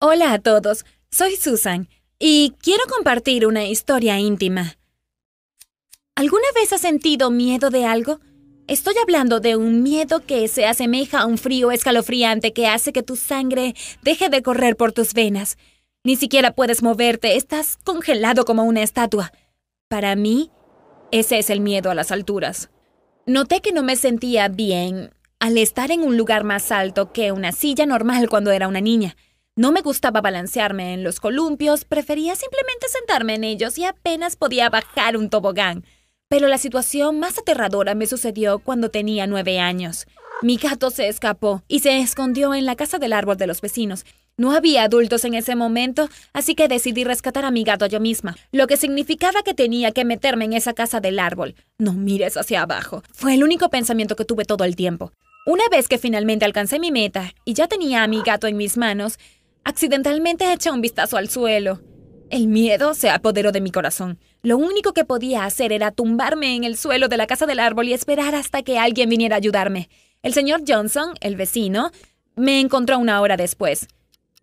Hola a todos, soy Susan y quiero compartir una historia íntima. ¿Alguna vez has sentido miedo de algo? Estoy hablando de un miedo que se asemeja a un frío escalofriante que hace que tu sangre deje de correr por tus venas. Ni siquiera puedes moverte, estás congelado como una estatua. Para mí, ese es el miedo a las alturas. Noté que no me sentía bien al estar en un lugar más alto que una silla normal cuando era una niña. No me gustaba balancearme en los columpios, prefería simplemente sentarme en ellos y apenas podía bajar un tobogán. Pero la situación más aterradora me sucedió cuando tenía nueve años. Mi gato se escapó y se escondió en la casa del árbol de los vecinos. No había adultos en ese momento, así que decidí rescatar a mi gato yo misma, lo que significaba que tenía que meterme en esa casa del árbol. No mires hacia abajo. Fue el único pensamiento que tuve todo el tiempo. Una vez que finalmente alcancé mi meta y ya tenía a mi gato en mis manos, accidentalmente eché un vistazo al suelo. El miedo se apoderó de mi corazón. Lo único que podía hacer era tumbarme en el suelo de la casa del árbol y esperar hasta que alguien viniera a ayudarme. El señor Johnson, el vecino, me encontró una hora después.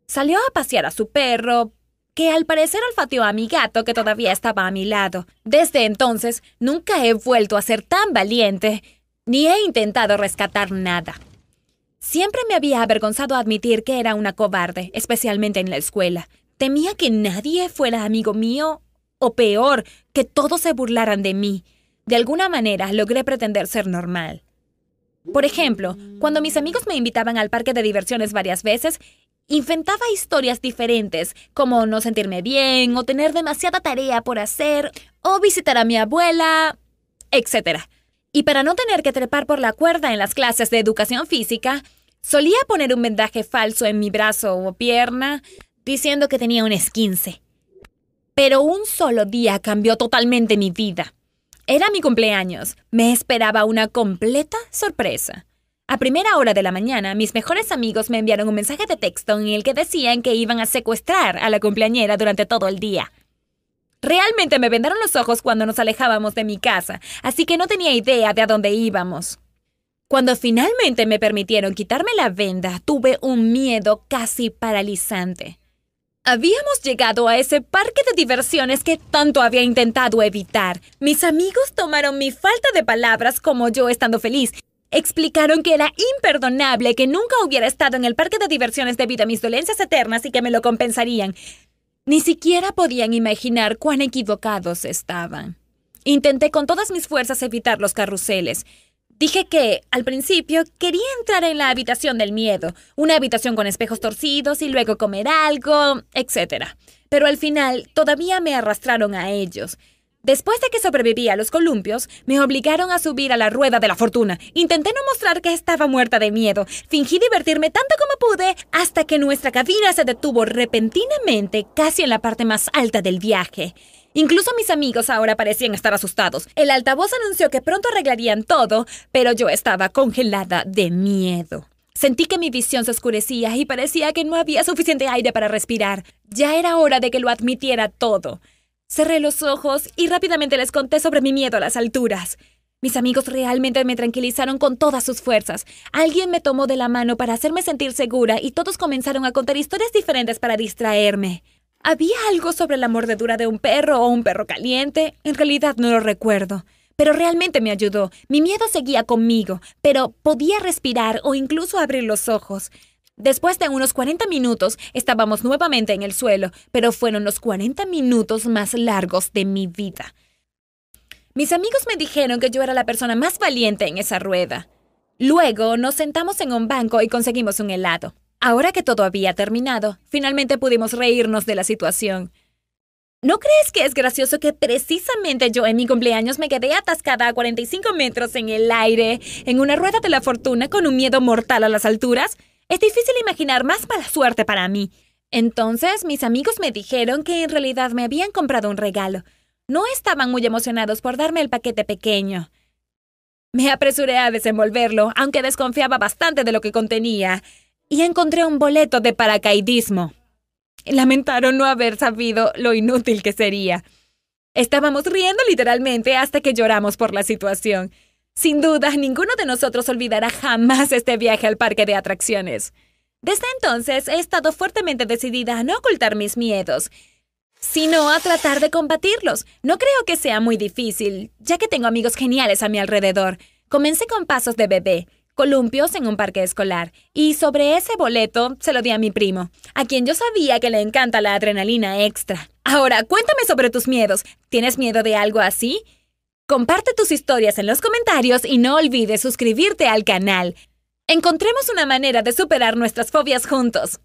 Salió a pasear a su perro, que al parecer olfateó a mi gato que todavía estaba a mi lado. Desde entonces, nunca he vuelto a ser tan valiente, ni he intentado rescatar nada. Siempre me había avergonzado admitir que era una cobarde, especialmente en la escuela. Temía que nadie fuera amigo mío o peor, que todos se burlaran de mí. De alguna manera logré pretender ser normal. Por ejemplo, cuando mis amigos me invitaban al parque de diversiones varias veces, inventaba historias diferentes, como no sentirme bien, o tener demasiada tarea por hacer, o visitar a mi abuela, etc. Y para no tener que trepar por la cuerda en las clases de educación física, solía poner un vendaje falso en mi brazo o pierna, diciendo que tenía un esquince. Pero un solo día cambió totalmente mi vida. Era mi cumpleaños. Me esperaba una completa sorpresa. A primera hora de la mañana, mis mejores amigos me enviaron un mensaje de texto en el que decían que iban a secuestrar a la cumpleañera durante todo el día. Realmente me vendaron los ojos cuando nos alejábamos de mi casa, así que no tenía idea de a dónde íbamos. Cuando finalmente me permitieron quitarme la venda, tuve un miedo casi paralizante. Habíamos llegado a ese parque de diversiones que tanto había intentado evitar. Mis amigos tomaron mi falta de palabras como yo estando feliz. Explicaron que era imperdonable que nunca hubiera estado en el parque de diversiones debido a mis dolencias eternas y que me lo compensarían. Ni siquiera podían imaginar cuán equivocados estaban. Intenté con todas mis fuerzas evitar los carruseles. Dije que, al principio, quería entrar en la habitación del miedo, una habitación con espejos torcidos y luego comer algo, etc. Pero al final todavía me arrastraron a ellos. Después de que sobreviví a los columpios, me obligaron a subir a la rueda de la fortuna. Intenté no mostrar que estaba muerta de miedo. Fingí divertirme tanto como pude hasta que nuestra cabina se detuvo repentinamente casi en la parte más alta del viaje. Incluso mis amigos ahora parecían estar asustados. El altavoz anunció que pronto arreglarían todo, pero yo estaba congelada de miedo. Sentí que mi visión se oscurecía y parecía que no había suficiente aire para respirar. Ya era hora de que lo admitiera todo. Cerré los ojos y rápidamente les conté sobre mi miedo a las alturas. Mis amigos realmente me tranquilizaron con todas sus fuerzas. Alguien me tomó de la mano para hacerme sentir segura y todos comenzaron a contar historias diferentes para distraerme. ¿Había algo sobre la mordedura de un perro o un perro caliente? En realidad no lo recuerdo. Pero realmente me ayudó. Mi miedo seguía conmigo, pero podía respirar o incluso abrir los ojos. Después de unos 40 minutos estábamos nuevamente en el suelo, pero fueron los 40 minutos más largos de mi vida. Mis amigos me dijeron que yo era la persona más valiente en esa rueda. Luego nos sentamos en un banco y conseguimos un helado. Ahora que todo había terminado, finalmente pudimos reírnos de la situación. ¿No crees que es gracioso que precisamente yo en mi cumpleaños me quedé atascada a 45 metros en el aire, en una rueda de la fortuna con un miedo mortal a las alturas? Es difícil imaginar más mala suerte para mí. Entonces mis amigos me dijeron que en realidad me habían comprado un regalo. No estaban muy emocionados por darme el paquete pequeño. Me apresuré a desenvolverlo, aunque desconfiaba bastante de lo que contenía y encontré un boleto de paracaidismo. Lamentaron no haber sabido lo inútil que sería. Estábamos riendo literalmente hasta que lloramos por la situación. Sin duda, ninguno de nosotros olvidará jamás este viaje al parque de atracciones. Desde entonces he estado fuertemente decidida a no ocultar mis miedos, sino a tratar de combatirlos. No creo que sea muy difícil, ya que tengo amigos geniales a mi alrededor. Comencé con pasos de bebé, columpios en un parque escolar, y sobre ese boleto se lo di a mi primo, a quien yo sabía que le encanta la adrenalina extra. Ahora, cuéntame sobre tus miedos. ¿Tienes miedo de algo así? Comparte tus historias en los comentarios y no olvides suscribirte al canal. Encontremos una manera de superar nuestras fobias juntos.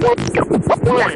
ポッカポカポカ!